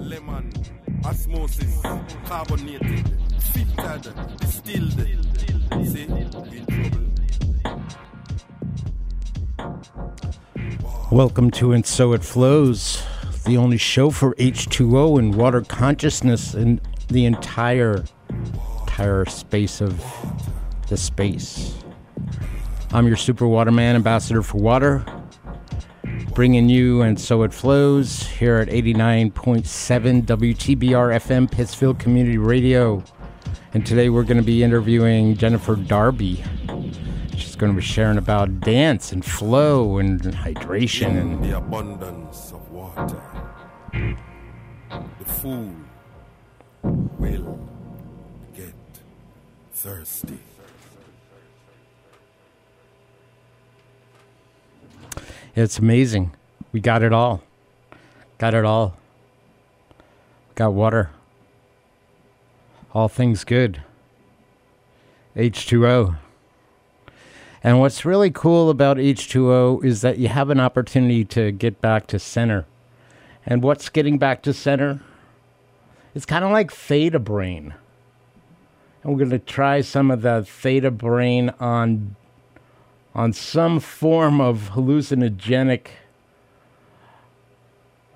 lemon, osmosis, carbonated, filtered, distilled. See, in trouble. Welcome to And So It Flows, the only show for H2O and water consciousness in the entire entire space of the space. I'm your super waterman ambassador for water, bringing you And So It Flows here at 89.7 WTBR FM Pittsfield Community Radio. And today we're going to be interviewing Jennifer Darby. She's going to be sharing about dance and flow and hydration and the abundance of water. The fool will get thirsty. It's amazing. We got it all. Got it all. Got water. All things good. H2O. And what's really cool about H2O is that you have an opportunity to get back to center. And what's getting back to center? It's kind of like theta brain. And we're going to try some of the theta brain on on some form of hallucinogenic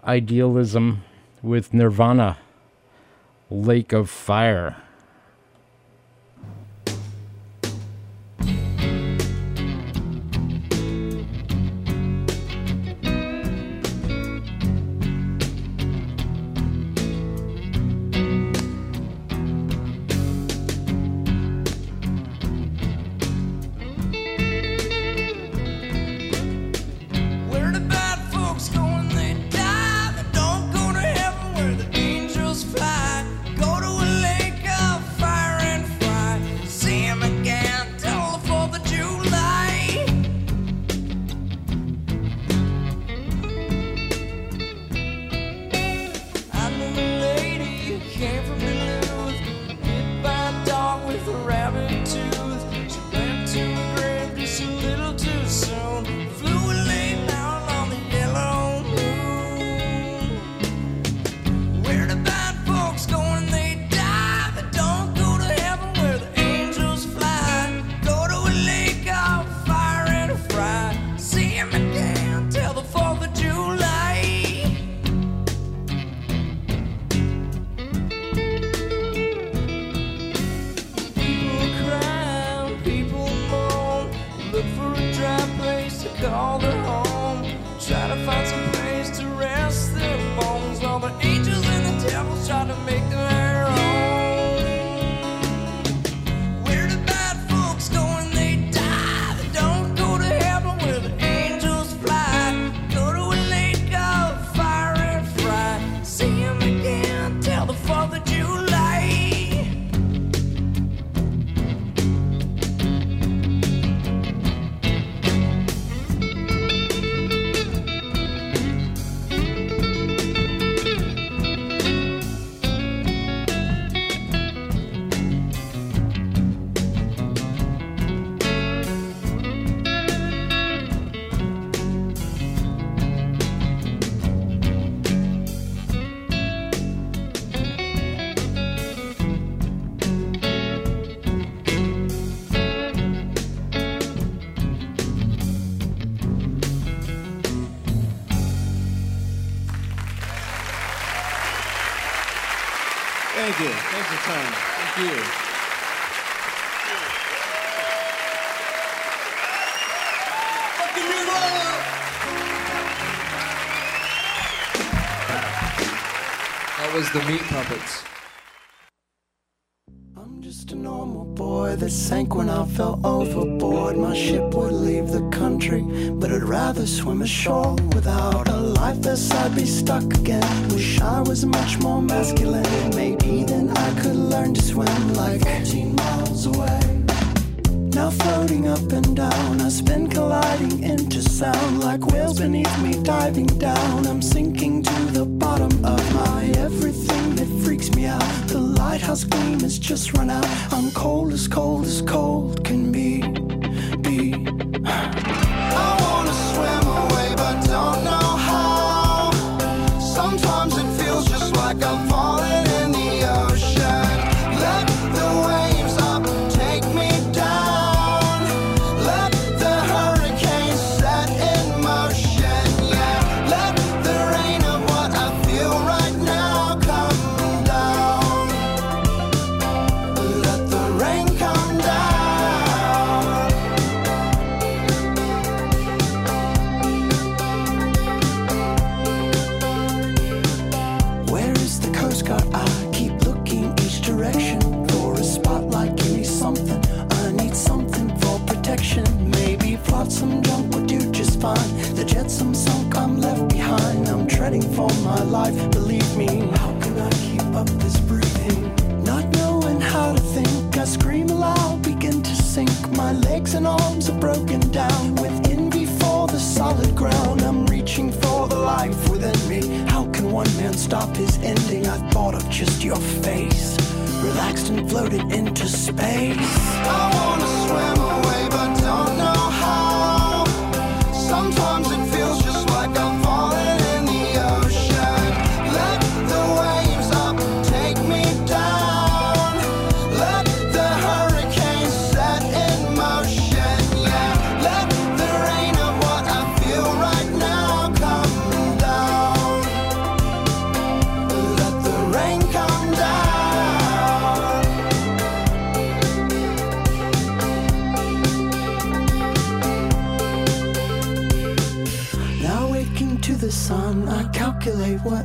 idealism with Nirvana, Lake of Fire. You. That was the Meat Puppets. That sank when I fell overboard. My ship would leave the country, but I'd rather swim ashore without a life vest. I'd be stuck again. Wish I was much more masculine. Maybe then I could learn to swim like 14 miles away. Now floating up and down, I spin colliding into sound like whales beneath me diving down. I'm sinking to the bottom of my everything that freaks me out. The lighthouse gleam has just run out. I'm cold as cold as cold can be. Be. Flotsam junk would do just fine. The jetsam sunk, I'm left behind. I'm treading for my life. Believe me, how can I keep up this breathing? Not knowing how to think, I scream aloud, begin to sink. My legs and arms are broken down with envy for the solid ground. I'm reaching for the life within me. How can one man stop his ending? I thought of just your face, relaxed and floated into space. I wanna swim away, but don't know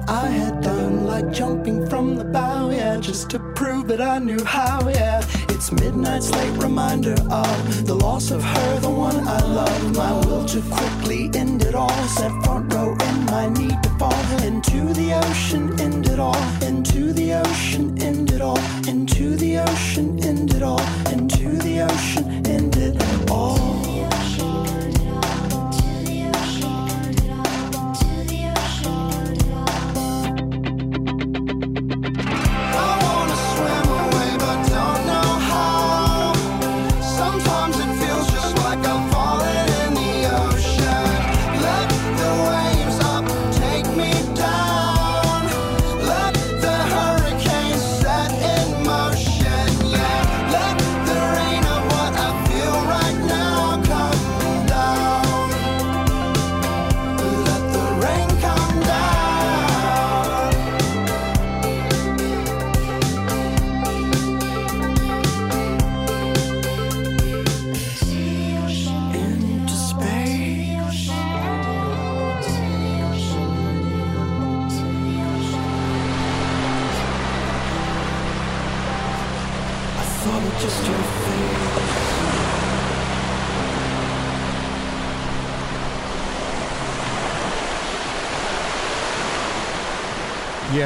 I had done, like jumping from the bow, yeah, just to prove that I knew how, yeah. It's midnight's late reminder of the loss of her, the one I love. My will to quickly end it all, set front row in my need to fall. Into the ocean, end it all, into the ocean, end it all, into the ocean, end it all, into the ocean,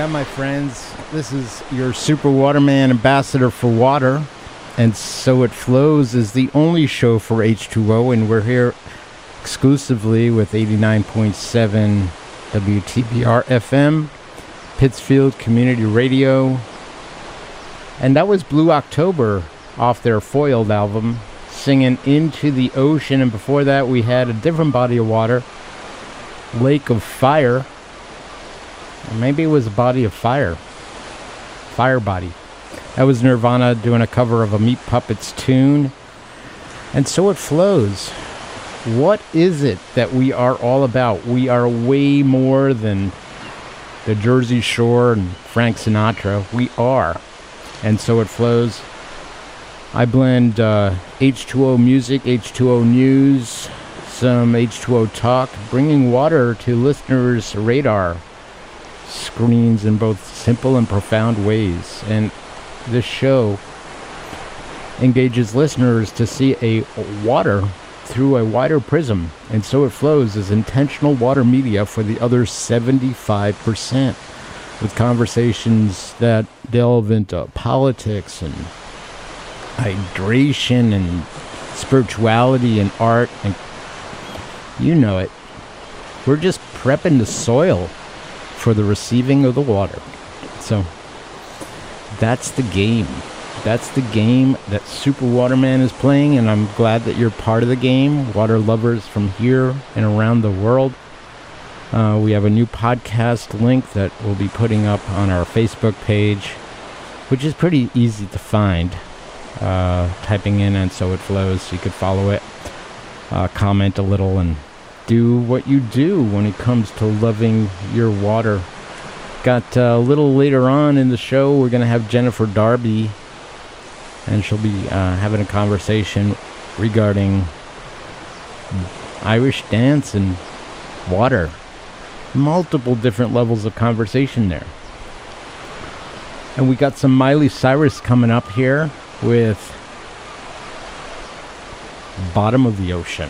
Yeah, my friends, this is your Super Waterman ambassador for water. And So It Flows is the only show for H2O, and we're here exclusively with 89.7 WTBR FM, Pittsfield Community Radio. And that was Blue October off their Foiled album, singing Into the Ocean. And before that, we had a different body of water, Lake of Fire. Or maybe it was a body of fire. Fire body. That was Nirvana doing a cover of a Meat Puppets tune. And so it flows. What is it that we are all about? We are way more than the Jersey Shore and Frank Sinatra. We are. And so it flows. I blend uh, H2O music, H2O news, some H2O talk, bringing water to listeners' radar screens in both simple and profound ways. And this show engages listeners to see a water through a wider prism. And so it flows as intentional water media for the other 75%, with conversations that delve into politics and hydration and spirituality and art. And you know it. We're just prepping the soil for the receiving of the water. So that's the game. That's the game that Super Waterman is playing, and I'm glad that you're part of the game. Water lovers from here and around the world. Uh, we have a new podcast link that we'll be putting up on our Facebook page, which is pretty easy to find. Uh, typing in and so it flows, you could follow it, uh, comment a little, and do what you do when it comes to loving your water. Got uh, a little later on in the show, we're going to have Jennifer Darby, and she'll be uh, having a conversation regarding Irish dance and water. Multiple different levels of conversation there. And we got some Miley Cyrus coming up here with Bottom of the Ocean.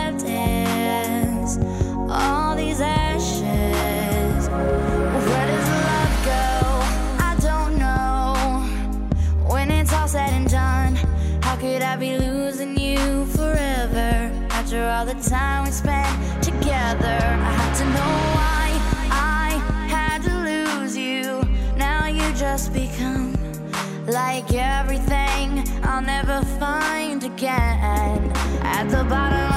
time we spent together. I had to know why I had to lose you. Now you just become like everything I'll never find again. At the bottom.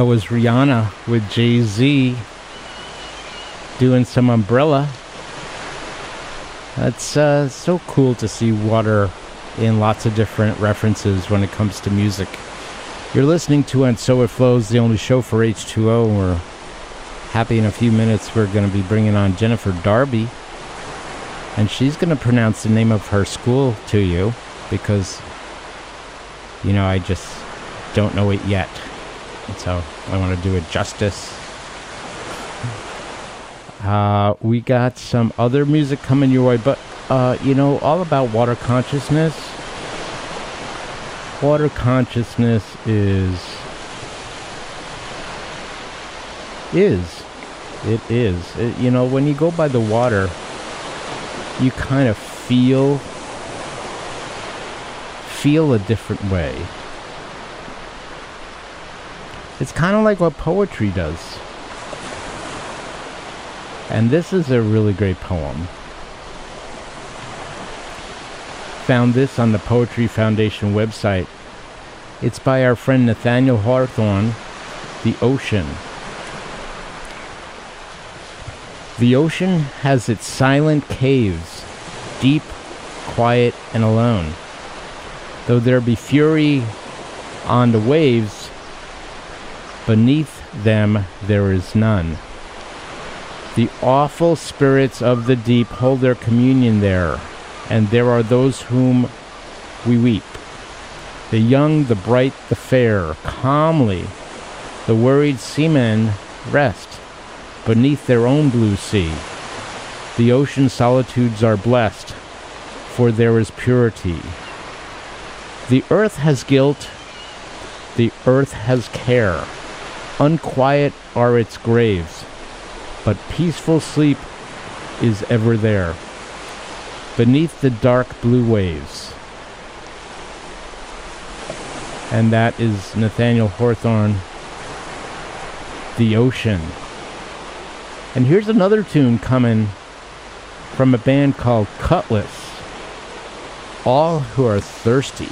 That was Rihanna with Jay Z doing some umbrella. That's uh, so cool to see water in lots of different references when it comes to music. You're listening to And So It Flows, the only show for H2O. We're happy in a few minutes we're going to be bringing on Jennifer Darby. And she's going to pronounce the name of her school to you because, you know, I just don't know it yet. And so I want to do it justice. Uh, we got some other music coming your way, but uh, you know, all about water consciousness. Water consciousness is is it is it, you know when you go by the water, you kind of feel feel a different way. It's kind of like what poetry does. And this is a really great poem. Found this on the Poetry Foundation website. It's by our friend Nathaniel Hawthorne, The Ocean. The ocean has its silent caves, deep, quiet, and alone. Though there be fury on the waves, Beneath them there is none. The awful spirits of the deep hold their communion there, and there are those whom we weep. The young, the bright, the fair, calmly, the worried seamen rest beneath their own blue sea. The ocean solitudes are blessed, for there is purity. The earth has guilt, the earth has care. Unquiet are its graves, but peaceful sleep is ever there, beneath the dark blue waves. And that is Nathaniel Hawthorne, The Ocean. And here's another tune coming from a band called Kutless. All who are thirsty.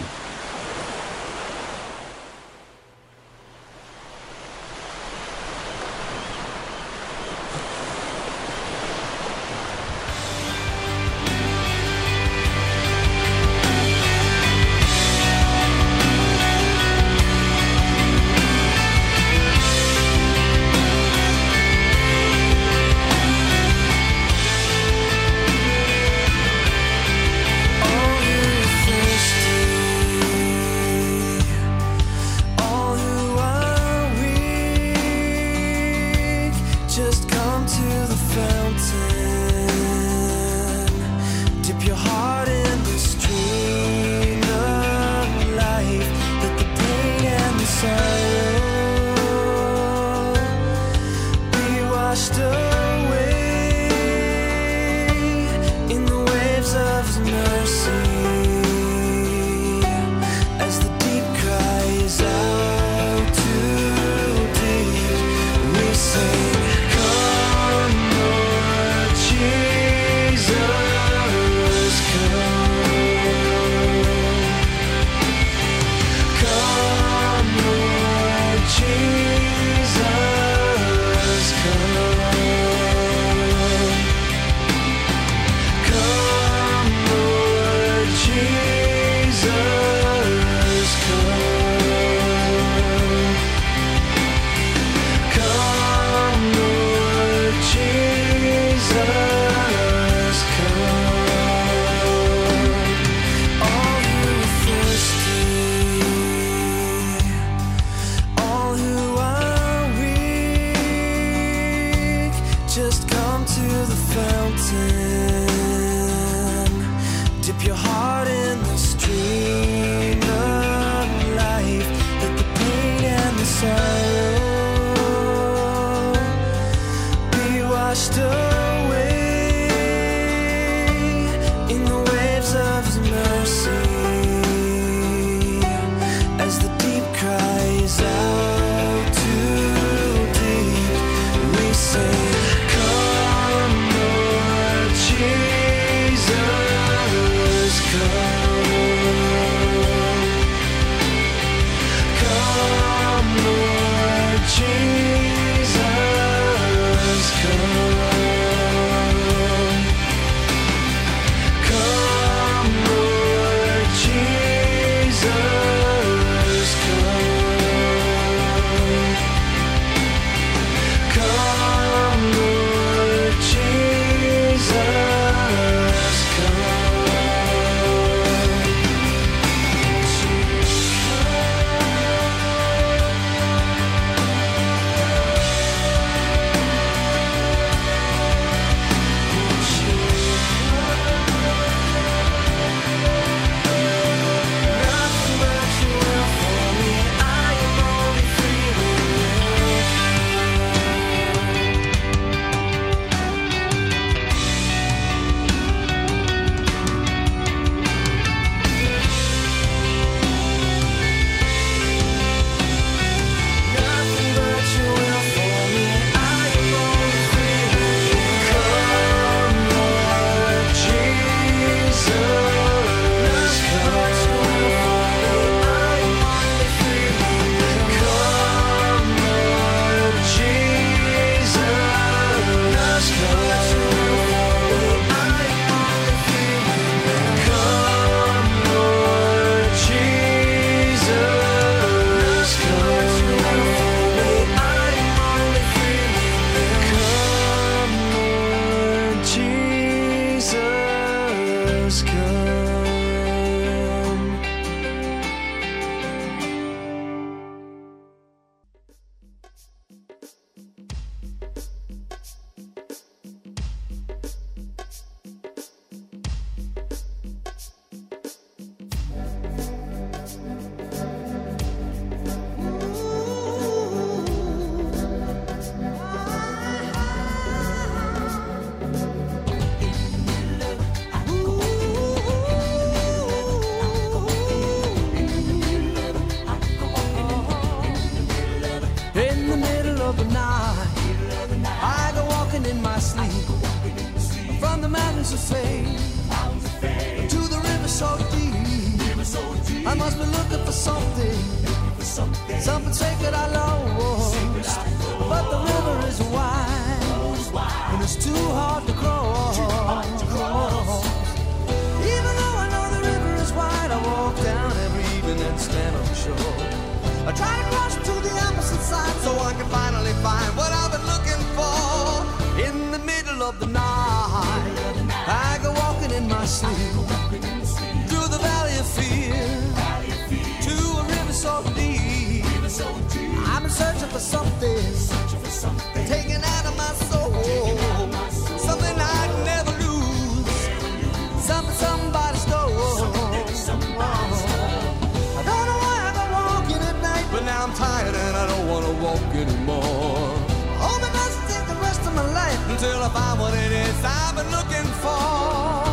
Until I find what it is I've been looking for.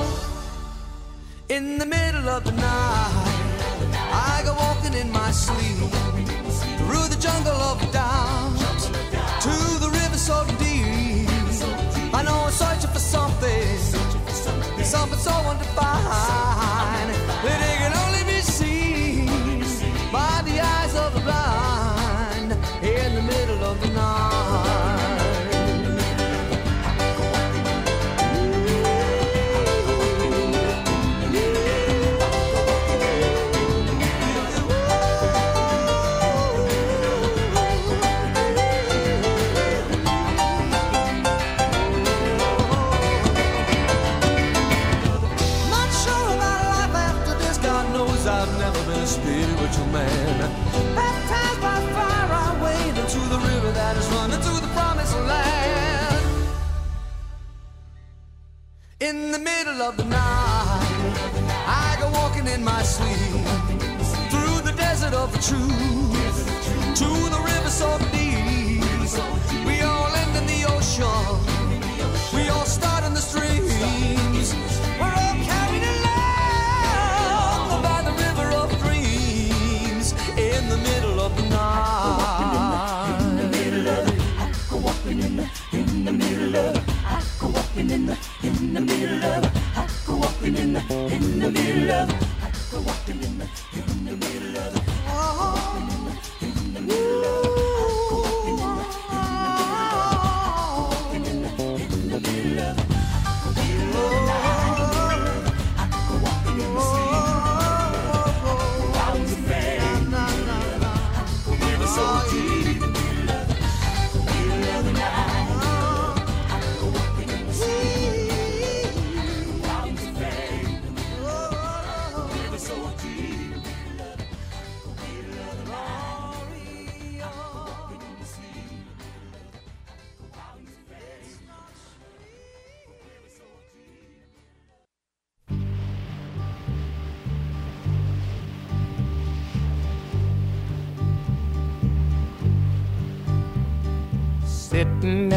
In the middle of the night, I go walking in my sleep through the jungle of doubt middle of the night, I go walking in my sleep through the desert of the truth to the river so deep. Walking in the, in the middle of. I go walking the, in the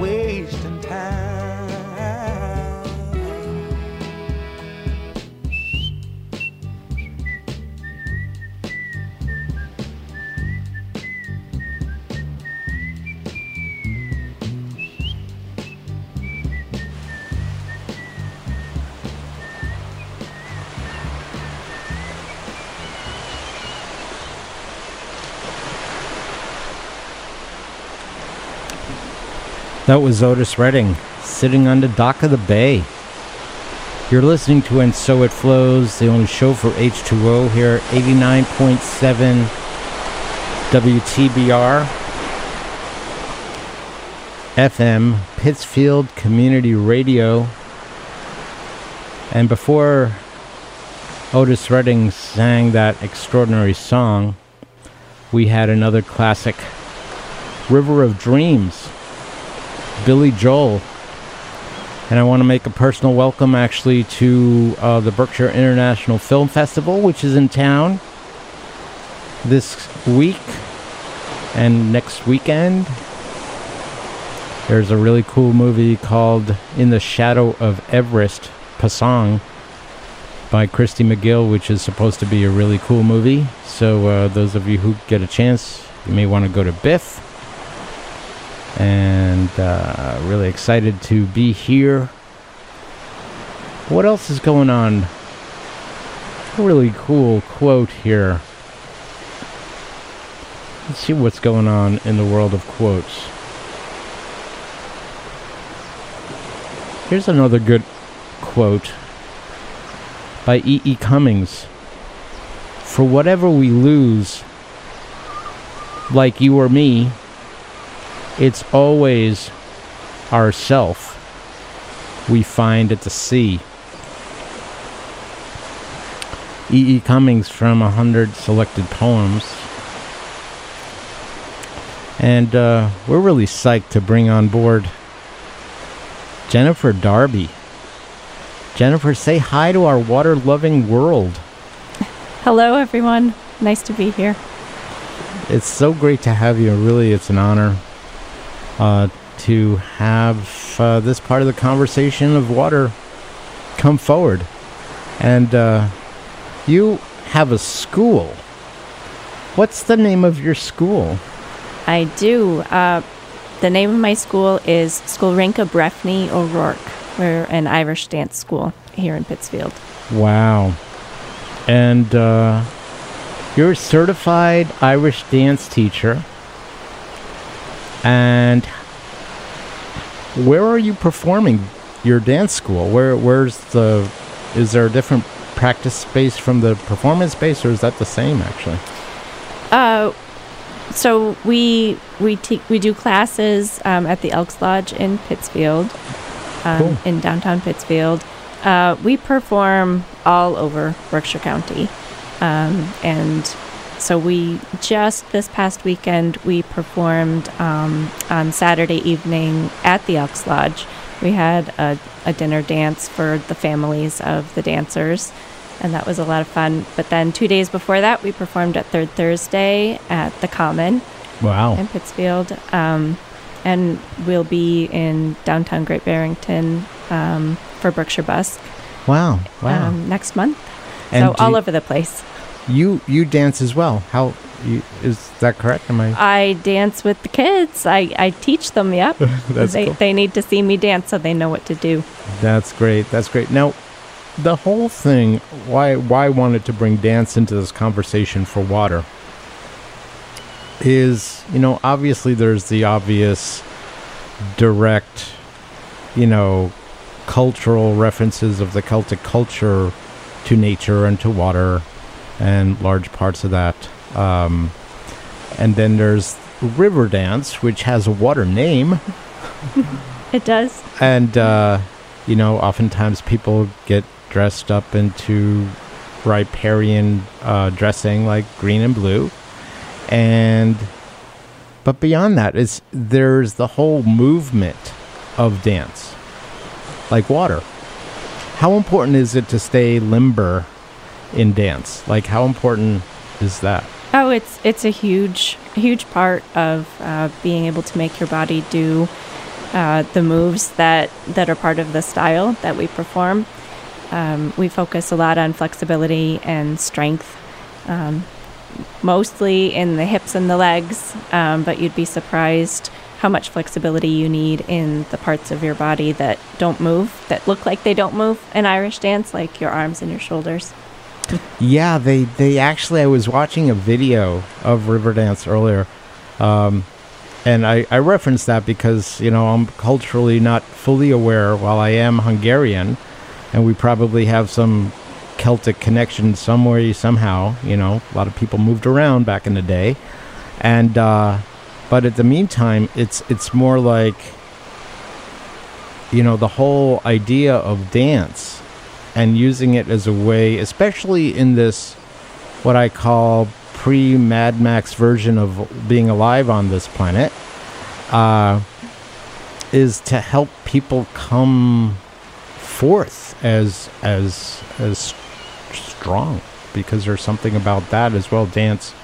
wasting time. That was Otis Redding, sitting on the dock of the bay. You're listening to And So It Flows, the only show for H2O here, 89.7 WTBR FM, Pittsfield Community Radio. And before Otis Redding sang that extraordinary song, we had another classic, River of Dreams. Billy Joel. And I want to make a personal welcome actually to uh, the Berkshire International Film Festival, which is in town this week and next weekend. There's a really cool movie called In the Shadow of Everest, Pasang, by Christy McGill, which is supposed to be a really cool movie. So, uh, those of you who get a chance, you may want to go to BIFF and uh, really excited to be here. What else is going on? A really cool quote here. Let's see what's going on in the world of quotes. Here's another good quote by E. E. Cummings. For whatever we lose, like you or me, it's always ourself we find at the sea. E. E. Cummings from a hundred selected poems. And uh, we're really psyched to bring on board Jennifer Darby. Jennifer, say hi to our water loving world. Hello, everyone. Nice to be here. It's so great to have you. Really, it's an honor uh, to have uh, this part of the conversation of water come forward. And uh, you have a school. What's the name of your school? I do. Uh, the name of my school is Scoil Rince Bréifne Ó Ruairc. We're an Irish dance school here in Pittsfield. Wow. And uh, you're a certified Irish dance teacher. And where are you performing your dance school? Where where's the is there a different practice space from the performance space or is that the same actually? Uh, so we we te- we do classes um, at the Elks Lodge in Pittsfield, um, Cool. in downtown Pittsfield. Uh, we perform all over Berkshire County, um, and so we just this past weekend we performed um, on Saturday evening at the Elks Lodge. We had a, a dinner dance for the families of the dancers, and that was a lot of fun. But then two days before that, we performed at Third Thursday at the Common Wow. in Pittsfield. Um, and we'll be in downtown Great Barrington um, for Berkshire Busk Wow. Wow. um, next month. And so all over the place. You you dance as well. How you, is that correct? Am I? I dance with the kids. I, I teach them. Yep. That's they cool. they need to see me dance so they know what to do. That's great. That's great. Now, the whole thing. Why why I wanted to bring dance into this conversation for water is you know obviously there's the obvious direct you know cultural references of the Celtic culture to nature and to water and large parts of that. Um, and then there's river dance, which has a water name. It does. And, uh, you know, oftentimes people get dressed up into riparian uh, dressing like green and blue. And, but beyond that, is there's the whole movement of dance, like water. How important is it to stay limber in dance? Like, how important is that? Oh, it's it's a huge huge part of uh, being able to make your body do uh, the moves that that are part of the style that we perform. Um, we focus a lot on flexibility and strength, um, mostly in the hips and the legs. Um, but you'd be surprised how much flexibility you need in the parts of your body that don't move, that look like they don't move in Irish dance, like your arms and your shoulders. Yeah, they they actually. I was watching a video of Riverdance earlier, um, and I, I referenced that because you know I'm culturally not fully aware. While I am Hungarian, and we probably have some Celtic connection somewhere somehow. You know, a lot of people moved around back in the day, and uh, but at the meantime, it's it's more like you know the whole idea of dance and using it as a way, especially in this what I call pre Mad Max version of being alive on this planet, uh, is to help people come forth as as as strong because there's something about that as well. Dance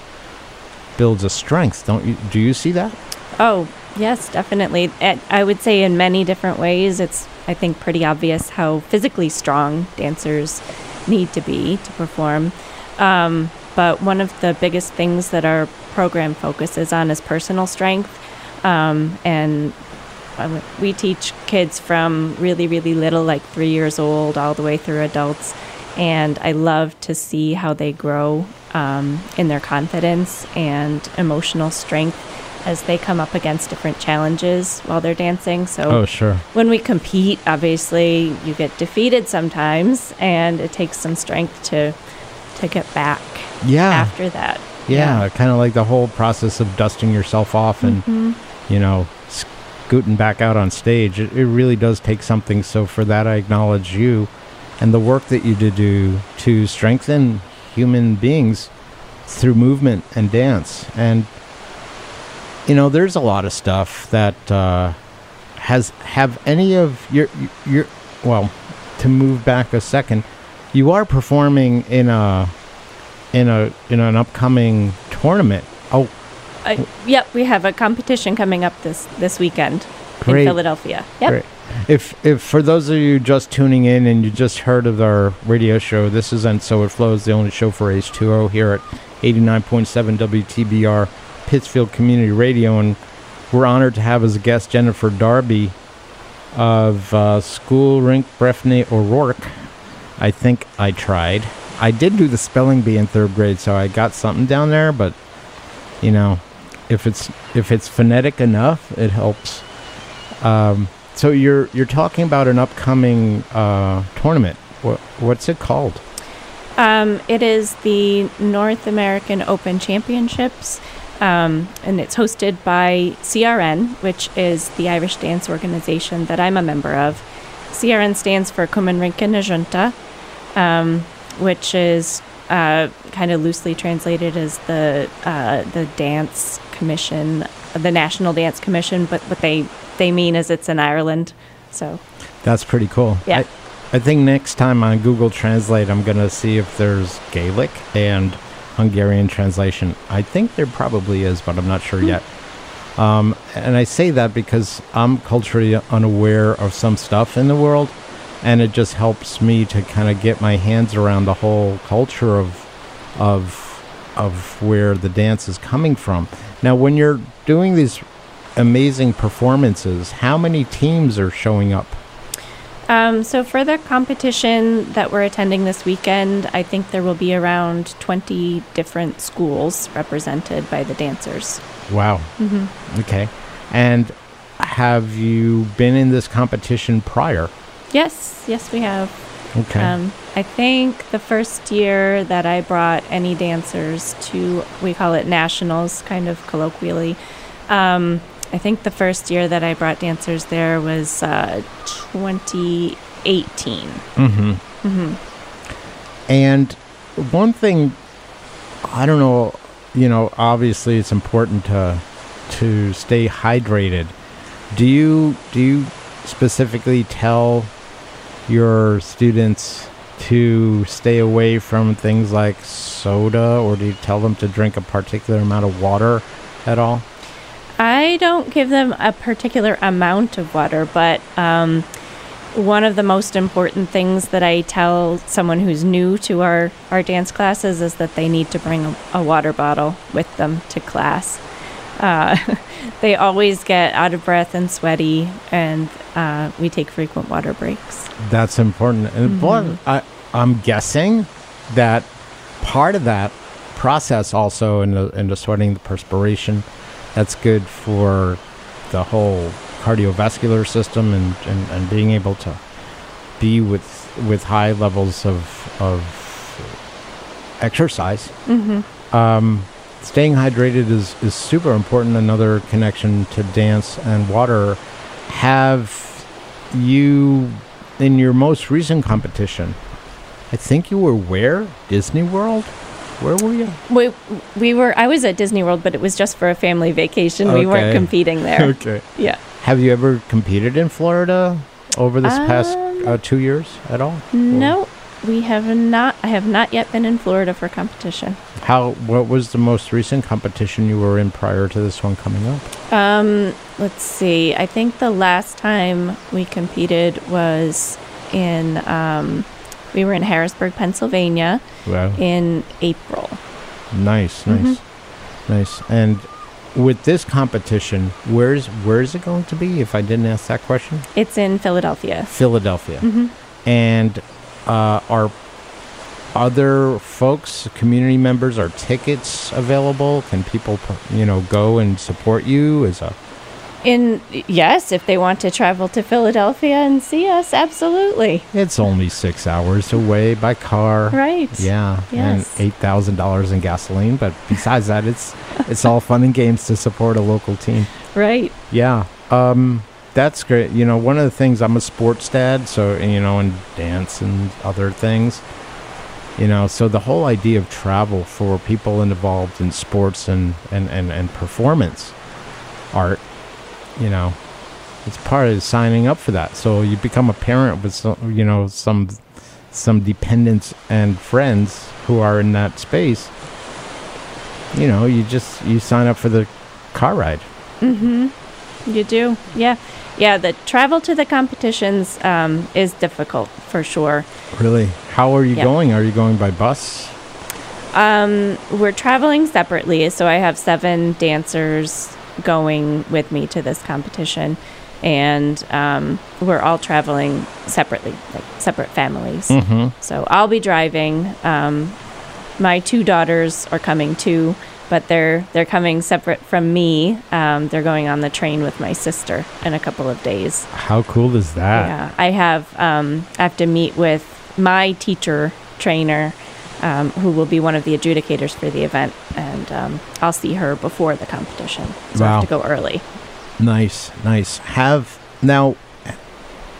builds a strength, don't you? Do you see that? Oh, yes, definitely. I would say in many different ways. It's, I think, pretty obvious how physically strong dancers need to be to perform. Um, but one of the biggest things that our program focuses on is personal strength. Um, and we teach kids from really, really little, like three years old, all the way through adults. And I love to see how they grow um, in their confidence and emotional strength as they come up against different challenges while they're dancing. So, Oh, sure. when we compete, obviously you get defeated sometimes, and it takes some strength to to get back Yeah. after that. Yeah, kind of like the whole process of dusting yourself off and, Mhm. you know, scooting back out on stage. It, it really does take something. So for that, I acknowledge you and the work that you did do to strengthen human beings through movement and dance. And, you know, there's a lot of stuff that uh, has have any of your your well, to move back a second, you are performing in a in a in an upcoming tournament. Oh, Uh, yep, we have a competition coming up this this weekend Great. in Philadelphia. Yep. Great. If if for those of you just tuning in and you just heard of our radio show, this is and so it flows, the only show for H2O here at 89.7 WTBR Pittsfield Community Radio, and we're honored to have as a guest Jennifer Darby of uh, School Rink Breffney O'Rourke. I think I tried. I did do the spelling bee in third grade, so I got something down there, but you know, if it's if it's phonetic enough, it helps. Um, so you're you're talking about an upcoming uh, tournament. What what's it called? Um, it is the North American Open Championships, um, and it's hosted by CRN, which is the Irish dance organization that I'm a member of. CRN stands for Cumann Rince Náisiúnta, um, which is uh, kind of loosely translated as the uh, the dance commission, the National Dance Commission. But what they they mean is it's in Ireland. So That's pretty cool. Yeah. I, I think next time on Google Translate, I'm gonna see if there's Gaelic and Hungarian translation. I think there probably is, but I'm not sure yet. Um, and I say that because I'm culturally unaware of some stuff in the world, and it just helps me to kind of get my hands around the whole culture of of of where the dance is coming from. Now, when you're doing these amazing performances, how many teams are showing up? Um, so for the competition that we're attending this weekend, I think there will be around 20 different schools represented by the dancers. Wow. Mhm. Okay. And have you been in this competition prior? Yes, yes, we have. Okay. Um, I think the first year that I brought any dancers to, we call it nationals, kind of colloquially. Um, I think the first year that I brought dancers there was uh, 2018. Mm-hmm. hmm And one thing, I don't know, you know, obviously it's important to to stay hydrated. Do you do you specifically tell your students to stay away from things like soda, or do you tell them to drink a particular amount of water at all? I don't give them a particular amount of water, but um, one of the most important things that I tell someone who's new to our, our dance classes is that they need to bring a, a water bottle with them to class. Uh, they always get out of breath and sweaty, and uh, we take frequent water breaks. That's important. And but I, I'm guessing that part of that process also in the in the sweating, the perspiration, that's good for the whole cardiovascular system and, and, and being able to be with with high levels of of exercise. Mhm. Um, staying hydrated is, is super important. Another connection to dance and water. Have you, in your most recent competition, I think you were where? Disney World? Where were you? We, we were, I was at Disney World, but it was just for a family vacation. We weren't competing there. okay. Yeah. Have you ever competed in Florida over this past Um, uh, two years at all? No, we have not. I have not yet been in Florida for competition. How? What was the most recent competition you were in prior to this one coming up? Um, let's see. I think the last time we competed was in um, we were in Harrisburg, Pennsylvania, Wow. in April. Nice, nice, nice. And with this competition, where's where is it going to be? If I didn't ask that question, It's in Philadelphia. Philadelphia. Mhm. And uh, are other folks, community members, are tickets available? Can people, you know, go and support you as a In yes, if they want to travel to Philadelphia and see us, absolutely. It's only six hours away by car. Right. Yeah. Yes. And eight thousand dollars in gasoline. But besides that, it's it's all fun and games to support a local team. Right. Yeah. Um, that's great. You know, one of the things I'm a sports dad, so you know, and dance and other things. You know, so the whole idea of travel for people involved in sports and and and, and performance art, you know, it's part of signing up for that. So you become a parent with some, you know, some some dependents and friends who are in that space. You know, you just you sign up for the car ride. Mm-hmm. You do. Yeah. Yeah. The travel to the competitions um, is difficult for sure. Really? How are you Yeah. going? Are you going by bus? Um, we're traveling separately, so I have seven dancers going with me to this competition, and um, we're all traveling separately, like separate families. Mhm. So I'll be driving. Um, my two daughters are coming too, but they're they're coming separate from me. Um, they're going on the train with my sister in a couple of days. How cool is that? Yeah, I have um, I have to meet with my teacher trainer, um, who will be one of the adjudicators for the event, and um, I'll see her before the competition. So I have to go early. Nice, nice. Have now,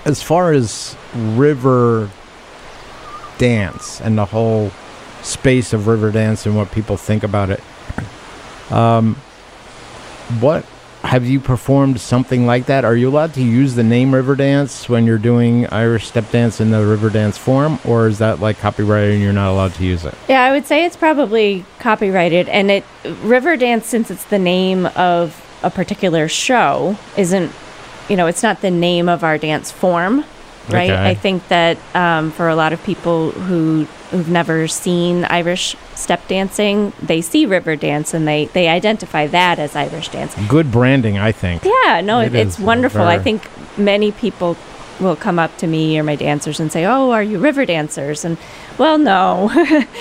as far as river dance and the whole space of river dance and what people think about it, um, what have you performed something like that? Are you allowed to use the name river dance when you're doing Irish step dance in the river dance form, or is that like copyrighted and you're not allowed to use it? Yeah, I would say it's probably copyrighted, and it River Dance, since it's the name of a particular show isn't, you know, it's not the name of our dance form, right? Okay. I think that um, for a lot of people who who've never seen Irish step dancing, they see river dance and they they identify that as Irish dance. Good branding, I think. Yeah, no, It it, it's wonderful. I think many people will come up to me or my dancers and say, "Oh, are you river dancers?" And well, no,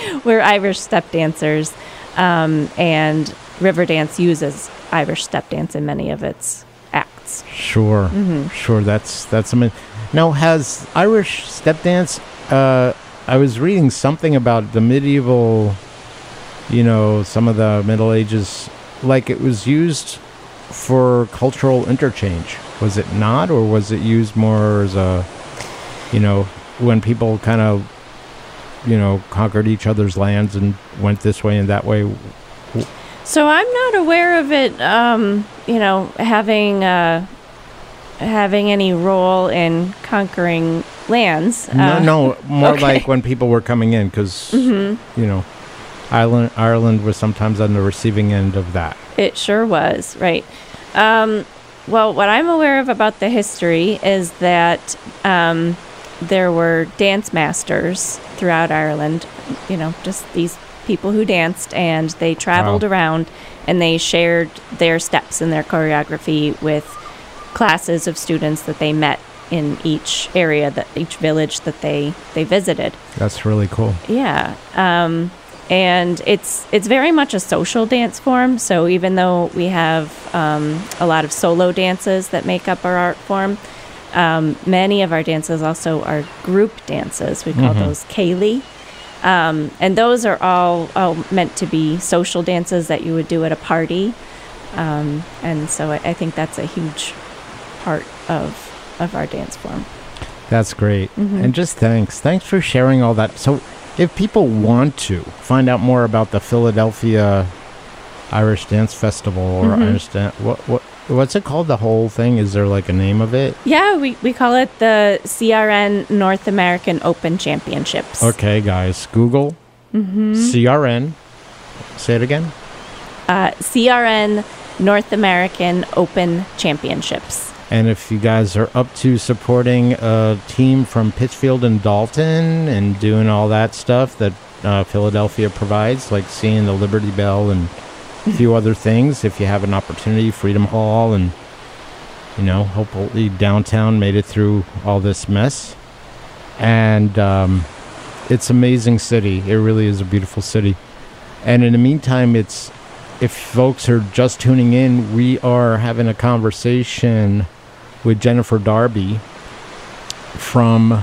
we're Irish step dancers, um, and river dance uses Irish step dance in many of its acts. Sure, Mhm. sure. That's that's amazing. Now, has Irish step dance? Uh, I was reading something about the medieval, you know, some of the Middle Ages, like it was used for cultural interchange. Was it not, or was it used more as a, you know, when people kind of, you know, conquered each other's lands and went this way and that way? So I'm not aware of it, um, you know, having uh, having any role in conquering lands. No, Uh, no, more okay. like when people were coming in, because Mhm. you know, Ireland Ireland was sometimes on the receiving end of that. It sure was, right. Um, well, what I'm aware of about the history is that um, there were dance masters throughout Ireland, you know, just these people who danced, and they traveled Wow. around and they shared their steps and their choreography with classes of students that they met in each area, that each village that they, they visited. That's really cool. Yeah. Um, and it's it's very much a social dance form. So even though we have um, a lot of solo dances that make up our art form, um, many of our dances also are group dances. We call Mhm. those céilí. Um, and those are all, all meant to be social dances that you would do at a party. Um, and so I, I think that's a huge part of of our dance form. That's great. Mhm. And just thanks. Thanks for sharing all that. So, if people want to find out more about the Philadelphia Irish Dance Festival or Mhm. Irish Dan- what what what's it called? The whole thing? Is there like a name of it? Yeah, we, we call it the CRN North American Open Championships. Okay, guys, Google Mhm. CRN. Say it again. Uh, CRN North American Open Championships. And if you guys are up to supporting a team from Pittsfield and Dalton and doing all that stuff that uh, Philadelphia provides, like seeing the Liberty Bell and a few other things, if you have an opportunity, Freedom Hall, and you know, hopefully downtown made it through all this mess. And um, it's amazing city. It really is a beautiful city. And in the meantime, it's if folks are just tuning in, we are having a conversation with Jennifer Darby from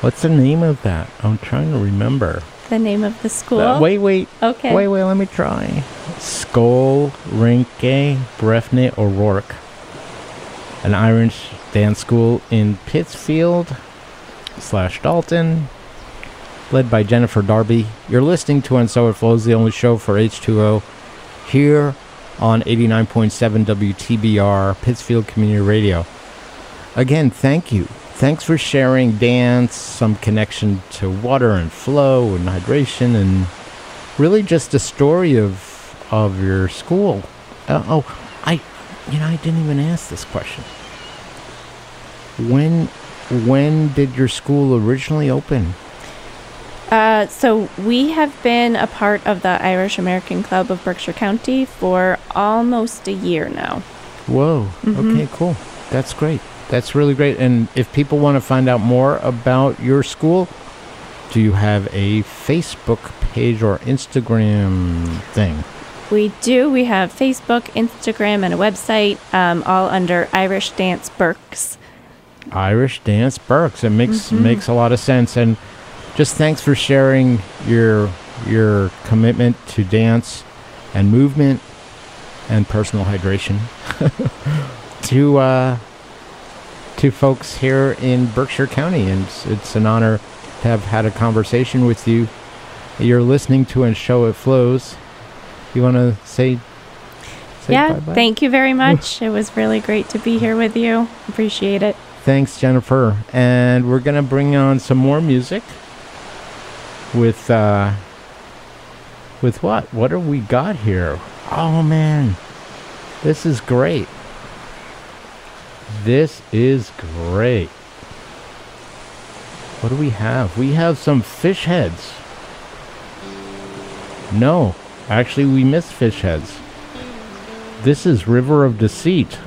what's the name of that? I'm trying to remember. The name of the school. Uh, wait, wait. Okay. Wait, wait, let me try. Skull Rinke Brefne O'Rourke. An Irish dance school in Pittsfield slash Dalton. Led by Jennifer Darby. You're listening to And So It Flows, the only show for H2O here on 89.7 WTBR, Pittsfield Community Radio. Again, thank you. Thanks for sharing dance, some connection to water and flow and hydration, and really just a story of of your school. Uh, oh, I, you know, I didn't even ask this question. When when did your school originally open? Uh, so we have been a part of the Irish American Club of Berkshire County for almost a year now. Whoa. Mhm. Okay, cool. That's great. That's really great. And if people want to find out more about your school, do you have a Facebook page or Instagram thing? We do. We have Facebook, Instagram, and a website, um, all under Irish Dance Berks. Irish Dance Berks. It makes Mhm. makes a lot of sense. And just thanks for sharing your your commitment to dance and movement and personal hydration to uh, to folks here in Berkshire County. And it's, it's an honor to have had a conversation with you. You're listening to a show it flows. You want to say yeah, bye-bye. thank you very much. it was really great to be here with you. Appreciate it. Thanks, Jennifer. And we're going to bring on some more music with uh with what? What have we got here? Oh man. This is great. This is great. What do we have? We have some fish heads. No, actually we missed fish heads. This is River of Deceit.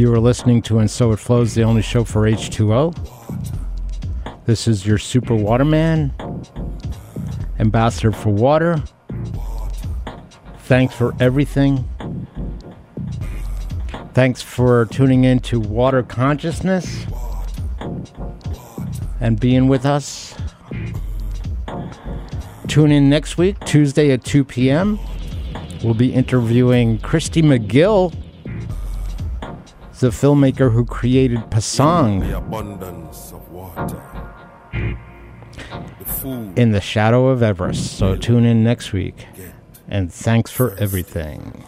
You are listening to And So It Flows, the only show for H2O. This is your super waterman, ambassador for water. Thanks for everything. Thanks for tuning in to Water Consciousness and being with us. Tune in next week, Tuesday at 2 p.m. We'll be interviewing Christy McGill the filmmaker who created Pasang. In the, in the shadow of Everest. So tune in next week. And thanks for everything.